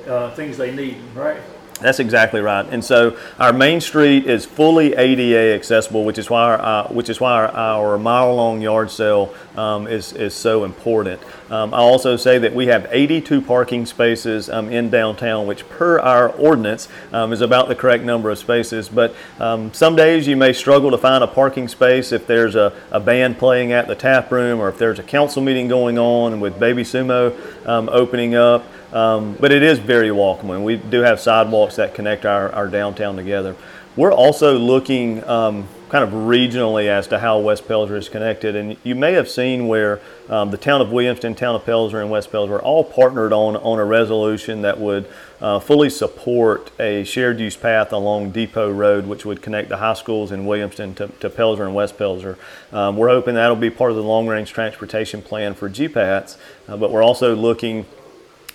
uh, things they need, right? That's exactly right. And so our main street is fully ADA accessible, which is why our, uh, which is why our, our mile-long yard sale um, is, is so important. Um, I also say that we have 82 parking spaces um, in downtown, which per our ordinance um, is about the correct number of spaces. But um, some days you may struggle to find a parking space if there's a, a band playing at the tap room or if there's a council meeting going on with Baby Sumo um, opening up. Um, but it is very welcome, and we do have sidewalks that connect our, our downtown together. We're also looking kind of regionally as to how West Pelzer is connected, and you may have seen where um, the town of Williamston, town of Pelzer, and West Pelzer all partnered on, on a resolution that would uh, fully support a shared use path along Depot Road, which would connect the high schools in Williamston to, to Pelzer and West Pelzer. Um, we're hoping that'll be part of the long range transportation plan for GPATS, uh, but we're also looking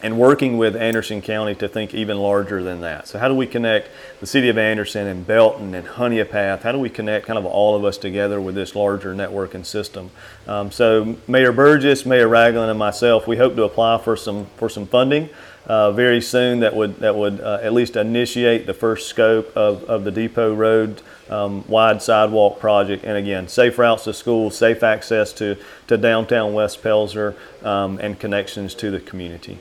and working with Anderson County to think even larger than that. So, how do we connect the city of Anderson and Belton and Honea How do we connect kind of all of us together with this larger network and system? Um, so, Mayor Burgess, Mayor Ragland, and myself, we hope to apply for some for some funding. Uh, very soon, that would that would uh, at least initiate the first scope of, of the Depot Road um, wide sidewalk project. And again, safe routes to school, safe access to, to downtown West Pelzer, um, and connections to the community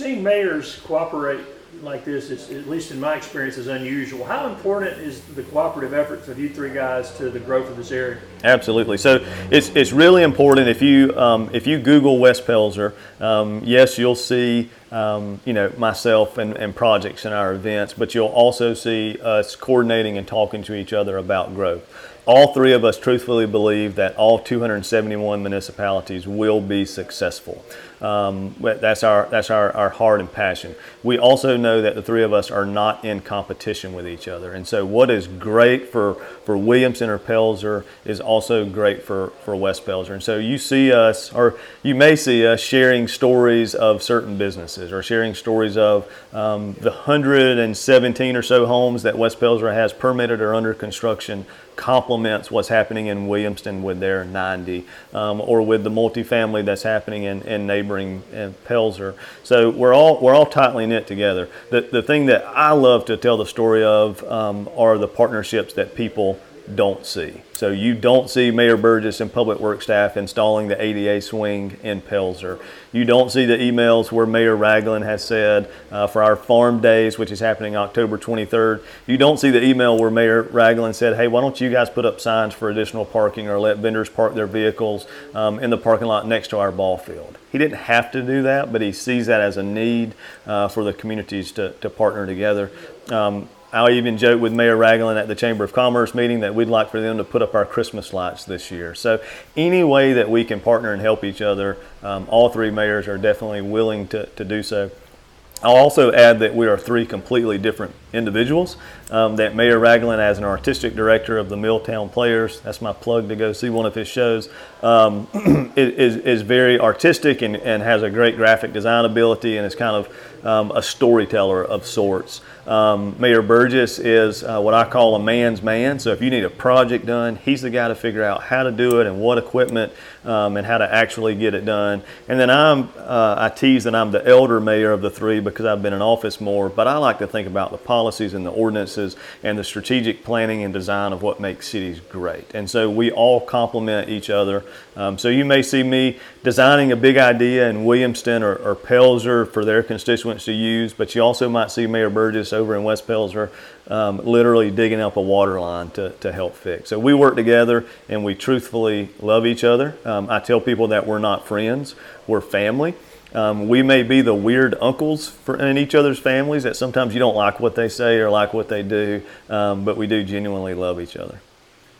seeing mayors cooperate like this, is, at least in my experience, is unusual. How important is the cooperative efforts of you three guys to the growth of this area? Absolutely. So it's, it's really important. If you um, if you Google West Pelzer, um, yes, you'll see um, you know myself and, and projects in our events, but you'll also see us coordinating and talking to each other about growth all three of us truthfully believe that all 271 municipalities will be successful. Um, that's our that's our, our heart and passion. We also know that the three of us are not in competition with each other, and so what is great for for Williamston or Pelzer is also great for for West Pelzer. And so you see us, or you may see us sharing stories of certain businesses, or sharing stories of um, the 117 or so homes that West Pelzer has permitted or under construction complements what's happening in Williamston with their 90, um, or with the multifamily that's happening in, in neighboring in Pelzer. So we're all we're all tightly knit together. The the thing that I love to tell the story of um, are the partnerships that people don't see. So you don't see Mayor Burgess and Public Works staff installing the ADA swing in Pelzer. You don't see the emails where Mayor Ragland has said uh, for our farm days, which is happening October 23rd. You don't see the email where Mayor Ragland said, hey, why don't you guys put up signs for additional parking or let vendors park their vehicles um, in the parking lot next to our ball field. He didn't have to do that, but he sees that as a need uh, for the communities to, to partner together. Um, I even joked with Mayor Ragland at the Chamber of Commerce meeting that we'd like for them to put up our Christmas lights this year. So, any way that we can partner and help each other, um, all three mayors are definitely willing to, to do so. I'll also add that we are three completely different individuals. Um, that Mayor Ragland, as an artistic director of the Milltown Players, that's my plug to go see one of his shows, um, is, is very artistic and, and has a great graphic design ability and is kind of um, a storyteller of sorts. Um, Mayor Burgess is uh, what I call a man's man. So if you need a project done, he's the guy to figure out how to do it and what equipment um, and how to actually get it done. And then I'm, uh, I tease that I'm the elder mayor of the three because I've been in office more, but I like to think about the policies and the ordinances and the strategic planning and design of what makes cities great. And so we all complement each other. Um, so you may see me designing a big idea in Williamston or, or Pelzer for their constituents to use, but you also might see Mayor Burgess over in West Pelzer um, literally digging up a water line to, to help fix. So we work together and we truthfully love each other. Um, I tell people that we're not friends, we're family. Um, we may be the weird uncles for, in each other's families that sometimes you don't like what they say or like what they do, um, but we do genuinely love each other.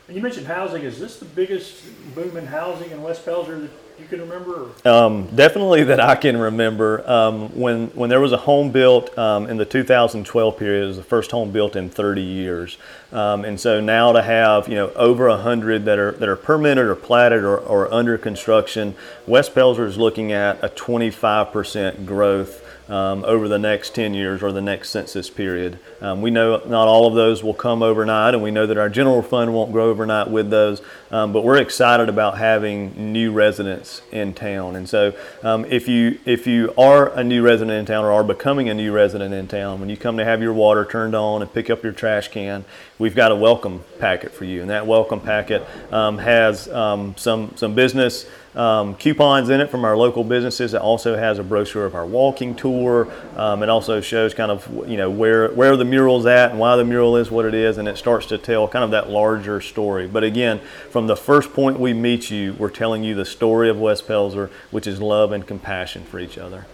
And you mentioned housing. Is this the biggest boom in housing in West Pelzer you can remember? Um, definitely that I can remember. Um, when when there was a home built um, in the 2012 period, it was the first home built in 30 years. Um, and so now to have you know over hundred that are that are permitted or platted or, or under construction, West Pelzer is looking at a 25% growth um, over the next 10 years or the next census period. Um, we know not all of those will come overnight, and we know that our general fund won't grow overnight with those, um, but we're excited about having new residents in town. And so, um, if you if you are a new resident in town or are becoming a new resident in town, when you come to have your water turned on and pick up your trash can, we've got a welcome packet for you, and that welcome packet um, has um, some some business um, coupons in it from our local businesses. It also has a brochure of our walking tour. Um, it also shows kind of you know where where the mural's at and why the mural is what it is, and it starts to tell kind of that larger story. But again, from the first point we meet you, we're telling you the story of West Pelzer, which is love and compassion for each other.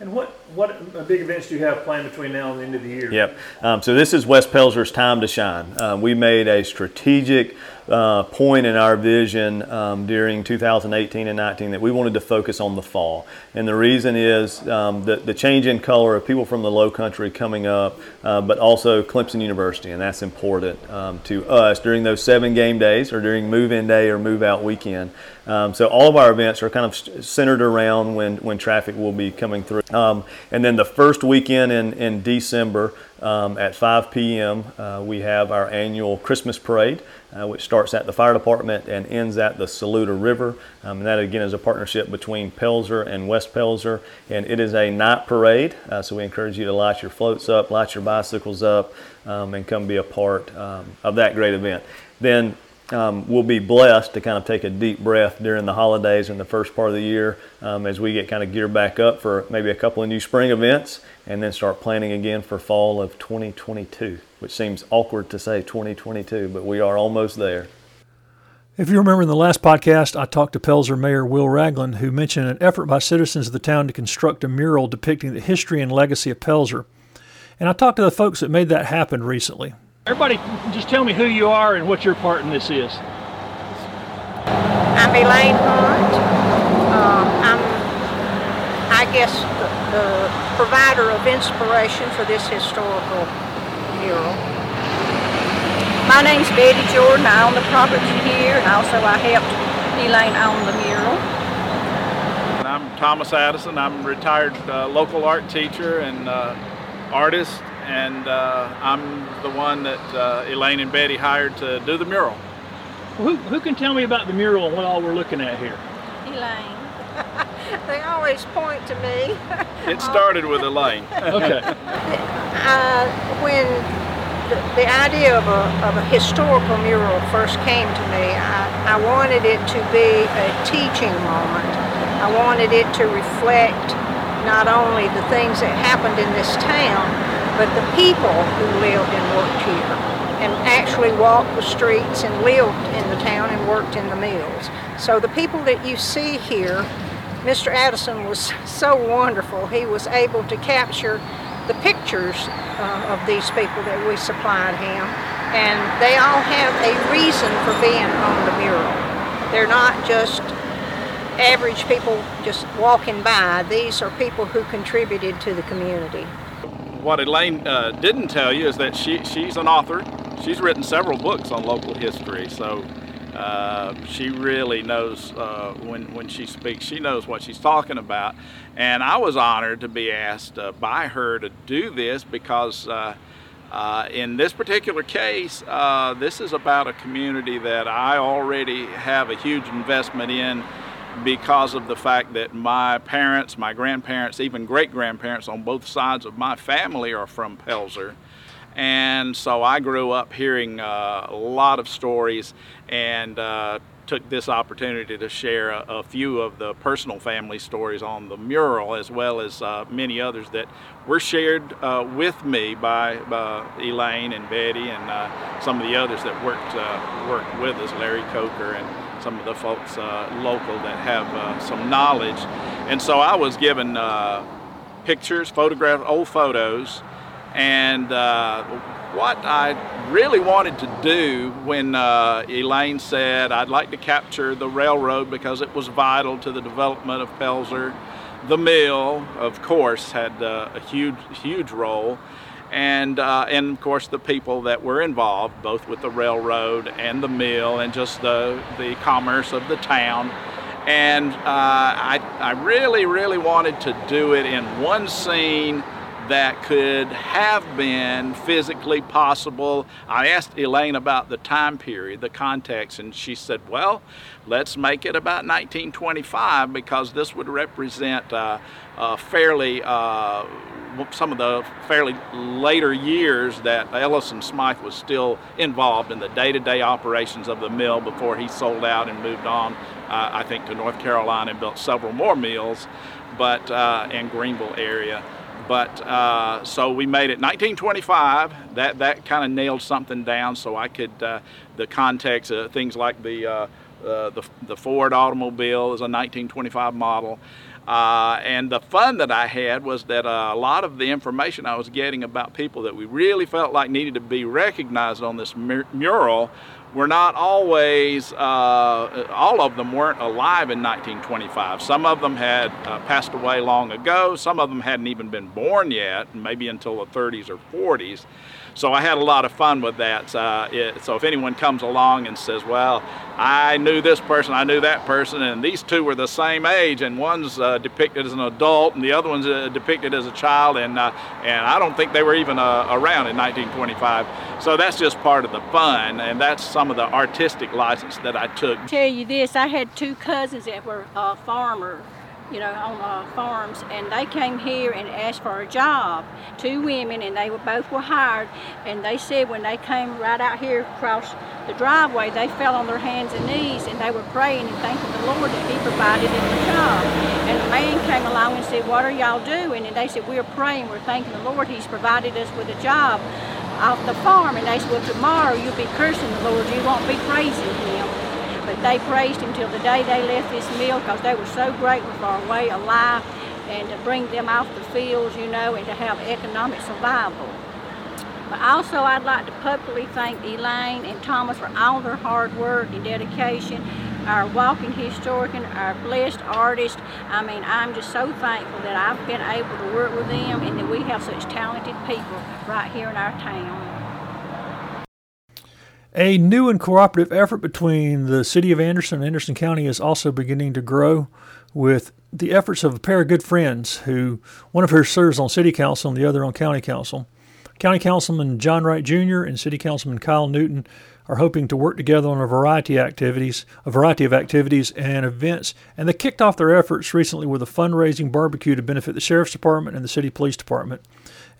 And what what big events do you have planned between now and the end of the year? Yep. Um, so this is West Pelzer's time to shine. Um, we made a strategic uh, point in our vision um, during 2018 and 19 that we wanted to focus on the fall. And the reason is um, the, the change in color of people from the low country coming up, uh, but also Clemson University, and that's important um, to us during those seven game days or during move in day or move out weekend. Um, so all of our events are kind of centered around when, when traffic will be coming through. Um, and then the first weekend in, in December um, at 5 p.m., uh, we have our annual Christmas parade uh, which starts at the fire department and ends at the Saluda River. Um, and that again is a partnership between Pelzer and West Pelzer. And it is a night parade, uh, so we encourage you to light your floats up, light your bicycles up, um, and come be a part um, of that great event. Then um, we'll be blessed to kind of take a deep breath during the holidays and the first part of the year um, as we get kind of geared back up for maybe a couple of new spring events and then start planning again for fall of 2022, which seems awkward to say 2022, but we are almost there. If you remember in the last podcast, I talked to Pelzer Mayor Will Ragland, who mentioned an effort by citizens of the town to construct a mural depicting the history and legacy of Pelzer. And I talked to the folks that made that happen recently. Everybody, just tell me who you are and what your part in this is. I'm Elaine Hunt. Um, I'm, I guess, the, the provider of inspiration for this historical mural. My name's Betty Jordan. I own the property here, and also I helped Elaine own the mural. I'm Thomas Addison. I'm a retired uh, local art teacher and uh, artist and uh, I'm the one that uh, Elaine and Betty hired to do the mural. Who, who can tell me about the mural and what all we're looking at here? Elaine. they always point to me. it started with Elaine. okay. Uh, when the, the, idea of a, of a historical mural first came to me, I, I wanted it to be a teaching moment. I wanted it to reflect not only the things that happened in this town, but the people who lived and worked here and actually walked the streets and lived in the town and worked in the mills. So the people that you see here, Mr. Addison was so wonderful. He was able to capture the pictures uh, of these people that we supplied him, and they all have a reason for being on the mural. They're not just average people just walking by. These are people who contributed to the community what Elaine uh, didn't tell you is that she, she's an author. She's written several books on local history, so uh, she really knows uh, when, when she speaks, she knows what she's talking about. And I was honored to be asked uh, by her to do this because uh, uh, in this particular case, this is about a community that I already have a huge investment in because of the fact that my parents, my grandparents, even great grandparents on both sides of my family are from Pelzer. And so I grew up hearing uh, a lot of stories and uh, took this opportunity to share a, a, few of the personal family stories on the mural, as well as uh, many others that were shared uh, with me by Elaine and Betty and uh, some of the others that worked uh, worked with us, Larry Coker and some of the folks uh, local that have uh, some knowledge. And so I was given uh, pictures, photographs, old photos, and what I really wanted to do when uh, Elaine said I'd like to capture the railroad because it was vital to the development of Pelzer. The mill, of course, had uh, a huge, huge role and uh, and of course the people that were involved, both with the railroad and the mill, and just the the commerce of the town. And uh, I I really really wanted to do it in one scene that could have been physically possible. I asked Elaine about the time period, the context, and she said, well, let's make it about 1925 because this would represent uh, a fairly uh, some of the fairly later years that Ellison Smyth was still involved in the day-to-day operations of the mill before he sold out and moved on, uh, I think, to North Carolina and built several more mills, but uh, in Greenville area. But uh, so we made it 1925. That that kind of nailed something down, so I could uh, the context, of things like the, uh, uh, the the Ford automobile is a 1925 model. Uh, and the fun that I had was that uh, a lot of the information I was getting about people that we really felt like needed to be recognized on this mur- mural were not always, uh, all of them weren't alive in 1925. Some of them had uh, passed away long ago, some of them hadn't even been born yet, maybe until the 30s or 40s. So I had a lot of fun with that. Uh, it, so if anyone comes along and says, "Well, I knew this person, I knew that person, and these two were the same age, and one's uh, depicted as an adult, and the other one's uh, depicted as a child, and uh, and I don't think they were even uh, around in 1925." So that's just part of the fun, and that's some of the artistic license that I took. Tell you this, I had two cousins that were uh, farmers you know, on uh, farms, and they came here and asked for a job. Two women, and they were both were hired. And they said when they came right out here across the driveway, they fell on their hands and knees, and they were praying and thanking the Lord that He provided them a job. And a man came along and said, "What are y'all doing?" And they said, "We're praying. We're thanking the Lord. He's provided us with a job." off the farm and they said, well tomorrow you'll be cursing the Lord, you won't be praising him. But they praised him till the day they left this mill because they were so grateful for our way of life and to bring them off the fields, you know, and to have economic survival. But also I'd like to publicly thank Elaine and Thomas for all their hard work and dedication, our walking historian, our blessed artist. I mean, I'm just so thankful that I've been able to work with them and that we have such talented people right here in our town. A new and cooperative effort between the City of Anderson and Anderson County is also beginning to grow with the efforts of a pair of good friends who, one of whom serves on City Council and the other on County Council. County Councilman John Wright Jr. and City Councilman Kyle Newton are hoping to work together on a variety of activities, a variety of activities and events, and they kicked off their efforts recently with a fundraising barbecue to benefit the Sheriff's Department and the City Police Department.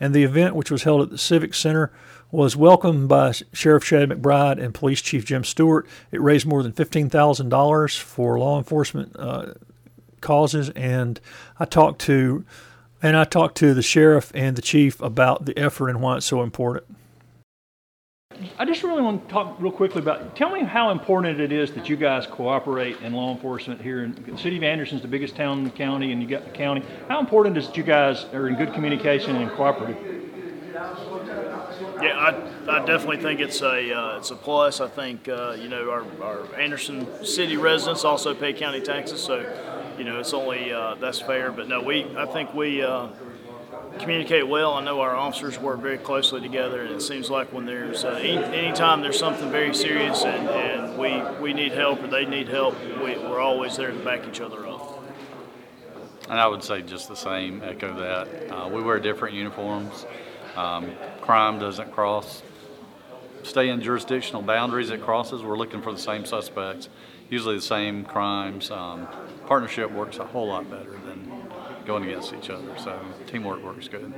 And the event, which was held at the Civic Center, was welcomed by Sheriff Chad McBride and Police Chief Jim Stewart. It raised more than $15,000 for law enforcement uh, causes, and I talked to and I talked to the sheriff and the chief about the effort and why it's so important. I just really want to talk real quickly about. Tell me how important it is that you guys cooperate in law enforcement here. In the city of Anderson's the biggest town in the county, and you got the county. How important is that you guys are in good communication and cooperative? Yeah, I, I definitely think it's a uh, it's a plus. I think uh, you know our, our Anderson city residents also pay county taxes, so you know it's only uh, that's fair. But no, we I think we uh, communicate well. I know our officers work very closely together, and it seems like when there's uh, any anytime there's something very serious and, and we we need help or they need help, we, we're always there to back each other up. And I would say just the same, echo that. Uh, we wear different uniforms. Um, crime doesn't cross, stay in jurisdictional boundaries it crosses. We're looking for the same suspects, usually the same crimes. Um, partnership works a whole lot better than going against each other. So teamwork works good.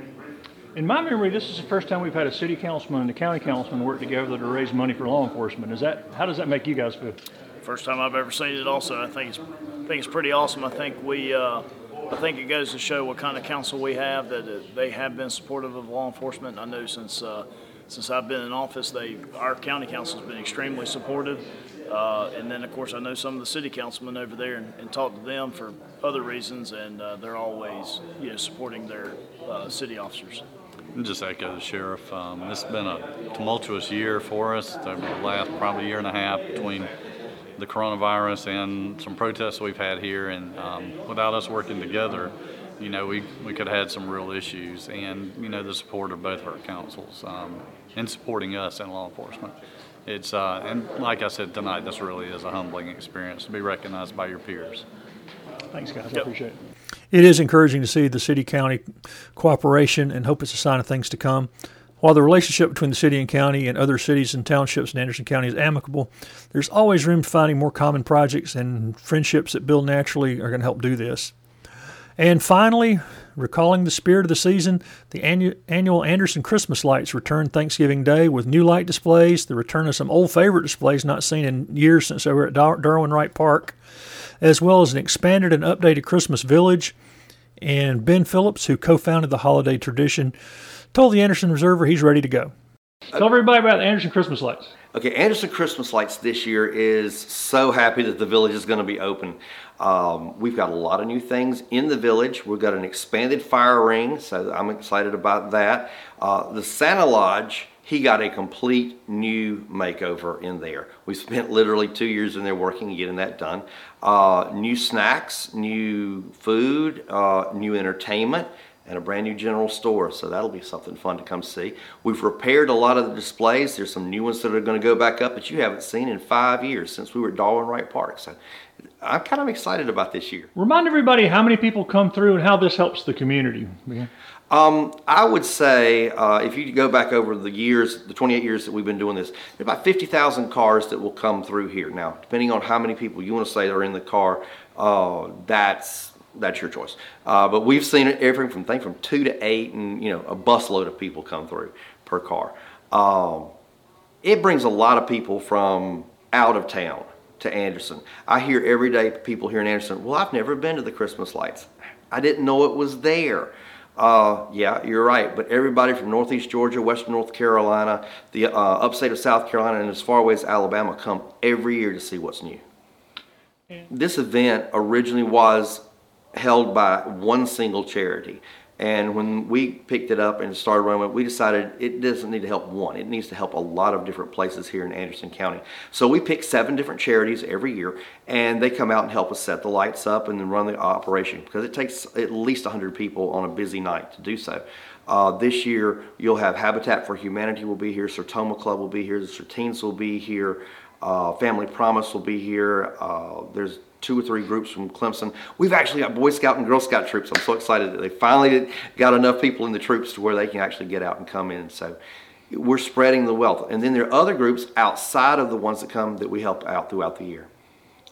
In my memory, this is the first time we've had a city councilman and a county councilman work together to raise money for law enforcement. Is that how does that make you guys feel? First time I've ever seen it. Also, I think it's I think it's pretty awesome. I think we. Uh, I think it goes to show what kind of council we have that they have been supportive of law enforcement. I know since uh, since I've been in office, they our county council has been extremely supportive. Uh, and then, of course, I know some of the city councilmen over there and, and talk to them for other reasons, and uh, they're always you know supporting their uh, city officers. Just echo the sheriff. Um, it's been a tumultuous year for us the last probably year and a half between the coronavirus and some protests we've had here. And um, without us working together, you know, we, we could have had some real issues. And, you know, the support of both of our councils um, in supporting us in law enforcement. It's, uh, and like I said tonight, this really is a humbling experience to be recognized by your peers. Thanks, guys. I appreciate it. It is encouraging to see the city county cooperation and hope it's a sign of things to come. While the relationship between the city and county and other cities and townships in Anderson County is amicable, there's always room for finding more common projects and friendships that build naturally are going to help do this. And finally, recalling the spirit of the season, the annu- annual Anderson Christmas lights return Thanksgiving Day with new light displays, the return of some old favorite displays not seen in years since they were at Dar- Darwin Wright Park, as well as an expanded and updated Christmas village. And Ben Phillips, who co founded the holiday tradition, told the Anderson Observer he's ready to go. Tell everybody about the Anderson Christmas lights. Okay, Anderson Christmas Lights this year is so happy that the village is going to be open. Um, we've got a lot of new things in the village. We've got an expanded fire ring, so I'm excited about that. Uh, the Santa Lodge, he got a complete new makeover in there. We spent literally two years in there working and getting that done. Uh, new snacks, new food, uh, new entertainment and a brand new general store. So that'll be something fun to come see. We've repaired a lot of the displays. There's some new ones that are going to go back up that you haven't seen in five years since we were at Darwin Wright Park. So I'm kind of excited about this year. Remind everybody how many people come through and how this helps the community. Um, I would say uh, if you go back over the years, the 28 years that we've been doing this, about 50,000 cars that will come through here. Now, depending on how many people you want to say are in the car, uh, that's that's your choice. Uh, but we've seen it everything from thing from two to eight, and you know a busload of people come through per car. Um, it brings a lot of people from out of town to Anderson. I hear every day people here in Anderson. Well, I've never been to the Christmas lights. I didn't know it was there. Uh, yeah, you're right. But everybody from Northeast Georgia, Western North Carolina, the uh, upstate of South Carolina, and as far away as Alabama come every year to see what's new. This event originally was held by one single charity. And when we picked it up and started running it, we decided it doesn't need to help one. It needs to help a lot of different places here in Anderson County. So we pick seven different charities every year, and they come out and help us set the lights up and then run the operation because it takes at least 100 people on a busy night to do so. Uh, this year, you'll have Habitat for Humanity will be here, Sertoma Club will be here, the Sertines will be here, uh, Family Promise will be here. Uh, there's two or three groups from Clemson. We've actually got Boy Scout and Girl Scout troops. I'm so excited that they finally got enough people in the troops to where they can actually get out and come in. So we're spreading the wealth. And then there are other groups outside of the ones that come that we help out throughout the year.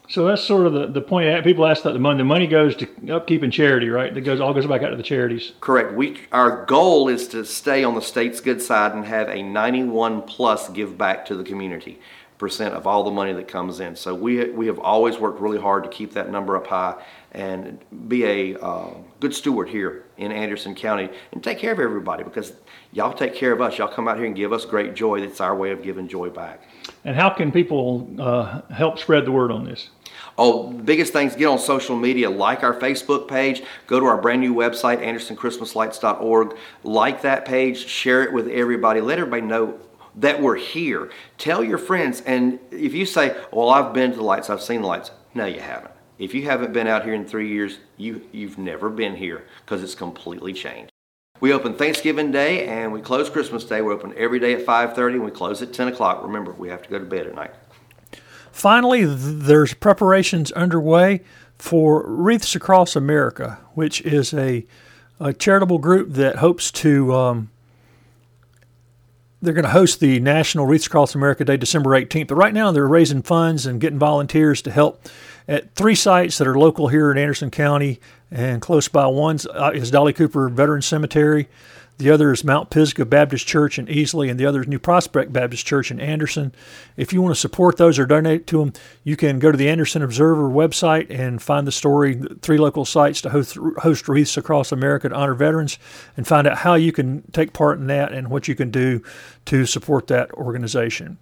So that's sort of the, the point. People ask that the money the money goes to upkeep and charity, right? That goes all goes back out to the charities. Correct. We our goal is to stay on the state's good side and have a 91 plus give back to the community percent of all the money that comes in. So we, we have always worked really hard to keep that number up high and be a uh, good steward here in Anderson County and take care of everybody because y'all take care of us. Y'all come out here and give us great joy. That's our way of giving joy back. And how can people uh, help spread the word on this? Oh, the biggest things, get on social media, like our Facebook page, go to our brand new website, andersonchristmaslights.org, like that page, share it with everybody, let everybody know that we're here. Tell your friends, and if you say, Well, I've been to the lights, I've seen the lights, no, you haven't. If you haven't been out here in three years, you, you've never been here because it's completely changed. We open Thanksgiving Day and we close Christmas Day. We're open every day at 5.30 and we close at 10 o'clock. Remember, we have to go to bed at night. Finally, there's preparations underway for Wreaths Across America, which is a, a charitable group that hopes to um, they're going to host the National Wreaths Across America Day December 18th. But right now, they're raising funds and getting volunteers to help at three sites that are local here in Anderson County and close by. One uh, is Dolly Cooper Veteran Cemetery. The other is Mount Pisgah Baptist Church in Easley, and the other is New Prospect Baptist Church in Anderson. If you want to support those or donate to them, you can go to the Anderson Observer website and find the story, three local sites to host, host wreaths across America to honor veterans, and find out how you can take part in that and what you can do to support that organization.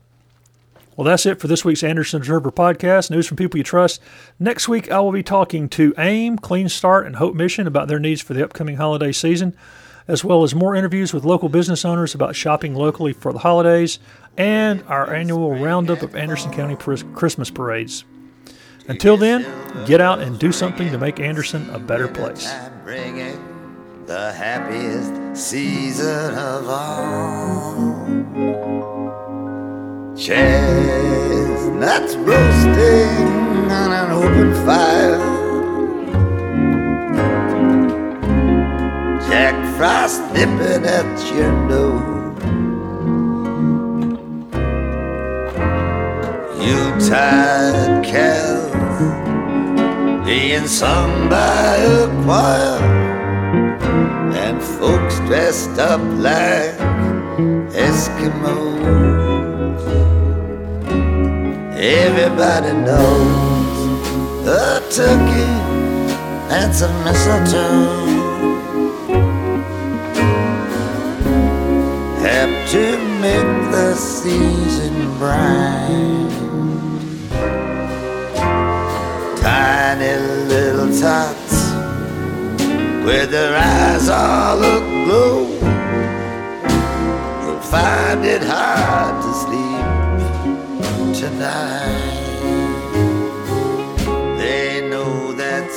Well, that's it for this week's Anderson Observer podcast. News from people you trust. Next week, I will be talking to AIM, Clean Start, and Hope Mission about their needs for the upcoming holiday season as well as more interviews with local business owners about shopping locally for the holidays, and our annual roundup of Anderson County Christmas parades. Until then, get out and do something to make Anderson a better place. The happiest season of all. Chestnuts roasting on an open fire. Jack Frost nipping at your nose. Yuletide carols being sung by a choir, and folks dressed up like Eskimos. Everybody knows a turkey and some mistletoe. To make the season bright. Tiny little tots with their eyes all aglow will find it hard to sleep tonight. They know that